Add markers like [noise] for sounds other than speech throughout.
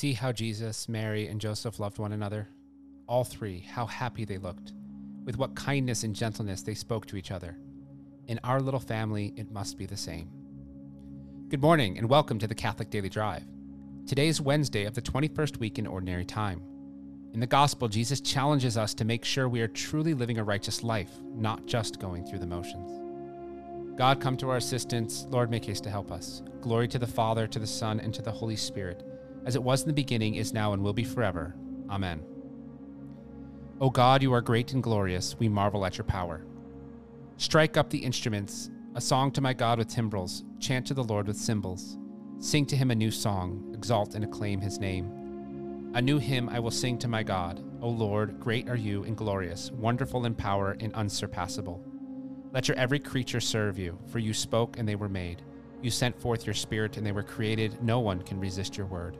See how Jesus, Mary, and Joseph loved one another? All three, how happy they looked. With what kindness and gentleness they spoke to each other. In our little family, it must be the same. Good morning, and welcome to the Catholic Daily Drive. Today is Wednesday of the 21st week in Ordinary Time. In the Gospel, Jesus challenges us to make sure we are truly living a righteous life, not just going through the motions. God, come to our assistance. Lord, make haste to help us. Glory to the Father, to the Son, and to the Holy Spirit, as it was in the beginning, is now, and will be forever. Amen. O God, you are great and glorious. We marvel at your power. Strike up the instruments, a song to my God with timbrels, chant to the Lord with cymbals. Sing to him a new song, exalt and acclaim his name. A new hymn I will sing to my God. O Lord, great are you and glorious, wonderful in power and unsurpassable. Let your every creature serve you, for you spoke and they were made. You sent forth your spirit and they were created. No one can resist your word.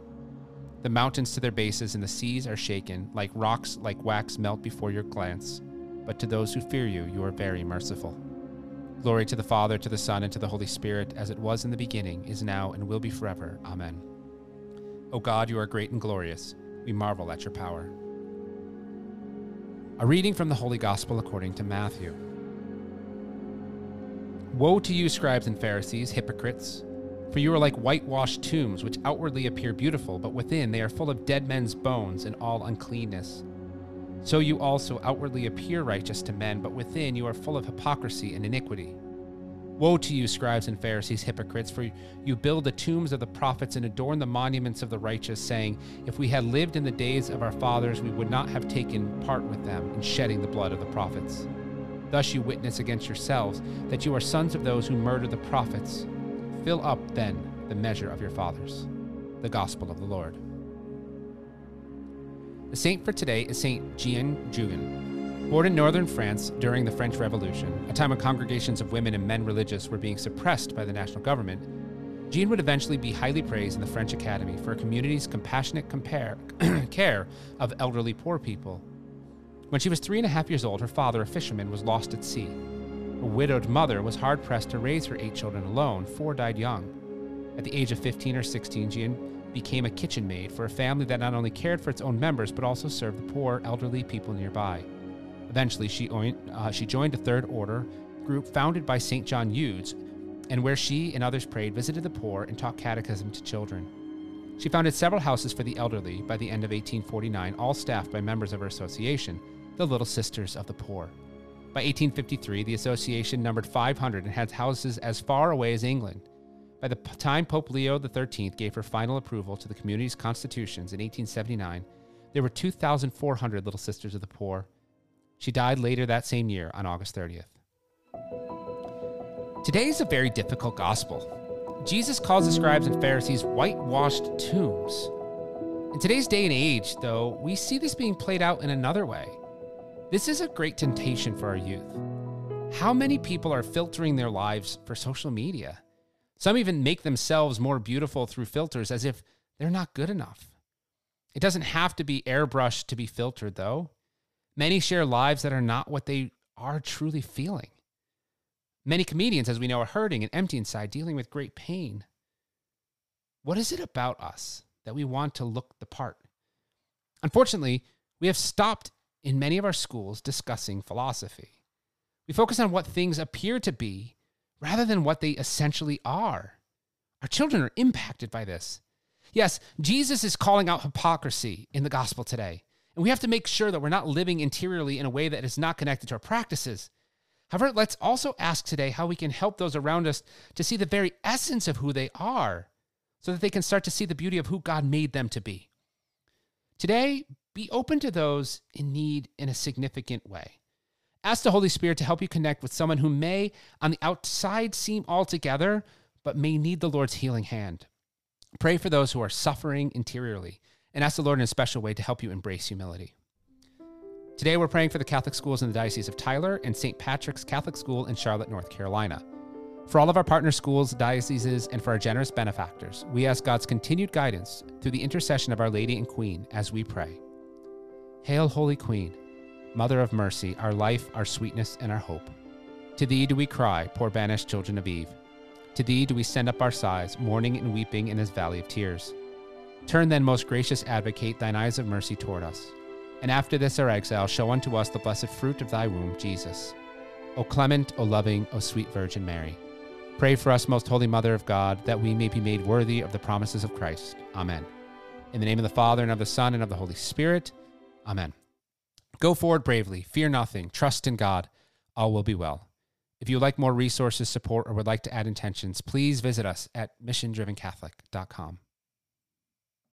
The mountains to their bases and the seas are shaken, like rocks like wax melt before your glance. But to those who fear you, you are very merciful. Glory to the Father, to the Son, and to the Holy Spirit, as it was in the beginning, is now, and will be forever. Amen. O God, you are great and glorious. We marvel at your power. A reading from the Holy Gospel according to Matthew. Woe to you, scribes and Pharisees, hypocrites! For you are like whitewashed tombs, which outwardly appear beautiful, but within they are full of dead men's bones and all uncleanness. So you also outwardly appear righteous to men, but within you are full of hypocrisy and iniquity. Woe to you, scribes and Pharisees, hypocrites, for you build the tombs of the prophets and adorn the monuments of the righteous, saying, If we had lived in the days of our fathers, we would not have taken part with them in shedding the blood of the prophets. Thus you witness against yourselves that you are sons of those who murder the prophets. Fill up, then, the measure of your fathers. The Gospel of the Lord. The saint for today is Saint Jeanne Jugan. Born in northern France during the French Revolution, a time when congregations of women and men religious were being suppressed by the national government, Jeanne would eventually be highly praised in the French Academy for her community's compassionate compare, [clears throat] care of elderly poor people. When she was three and a half years old, her father, a fisherman, was lost at sea. Her widowed mother was hard pressed to raise her eight children alone. Four died young. At the age of 15 or 16, Jeanne became a kitchen maid for a family that not only cared for its own members but also served the poor, elderly people nearby. Eventually, she, uh, she joined a Third Order group founded by St. John Eudes, and where she and others prayed, visited the poor, and taught catechism to children. She founded several houses for the elderly by the end of 1849, all staffed by members of her association, the Little Sisters of the Poor. By 1853, the association numbered 500 and had houses as far away as England. By the time Pope Leo XIII gave her final approval to the community's constitutions in 1879, there were 2,400 Little Sisters of the Poor. She died later that same year on August 30th. Today is a very difficult gospel. Jesus calls the scribes and Pharisees whitewashed tombs. In today's day and age, though, we see this being played out in another way. This is a great temptation for our youth. How many people are filtering their lives for social media? Some even make themselves more beautiful through filters as if they're not good enough. It doesn't have to be airbrushed to be filtered, though. Many share lives that are not what they are truly feeling. Many comedians, as we know, are hurting and empty inside, dealing with great pain. What is it about us that we want to look the part? Unfortunately, we have stopped in many of our schools discussing philosophy. We focus on what things appear to be rather than what they essentially are. Our children are impacted by this. Yes, Jesus is calling out hypocrisy in the gospel today, and we have to make sure that we're not living interiorly in a way that is not connected to our practices. However, let's also ask today how we can help those around us to see the very essence of who they are so that they can start to see the beauty of who God made them to be. Today, be open to those in need in a significant way. Ask the Holy Spirit to help you connect with someone who may, on the outside, seem altogether, but may need the Lord's healing hand. Pray for those who are suffering interiorly, and ask the Lord in a special way to help you embrace humility. Today, we're praying for the Catholic schools in the Diocese of Tyler and St. Patrick's Catholic School in Charlotte, North Carolina. For all of our partner schools, dioceses, and for our generous benefactors, we ask God's continued guidance through the intercession of Our Lady and Queen as we pray. Hail, Holy Queen, Mother of Mercy, our life, our sweetness, and our hope. To thee do we cry, poor banished children of Eve. To thee do we send up our sighs, mourning and weeping in this valley of tears. Turn then, most gracious advocate, thine eyes of mercy toward us. And after this our exile, show unto us the blessed fruit of thy womb, Jesus. O clement, O loving, O sweet Virgin Mary. Pray for us, most holy Mother of God, that we may be made worthy of the promises of Christ. Amen. In the name of the Father, and of the Son, and of the Holy Spirit. Amen. Go forward bravely, fear nothing, trust in God. All will be well. If you would like more resources, support, or would like to add intentions, please visit us at missiondrivencatholic.com.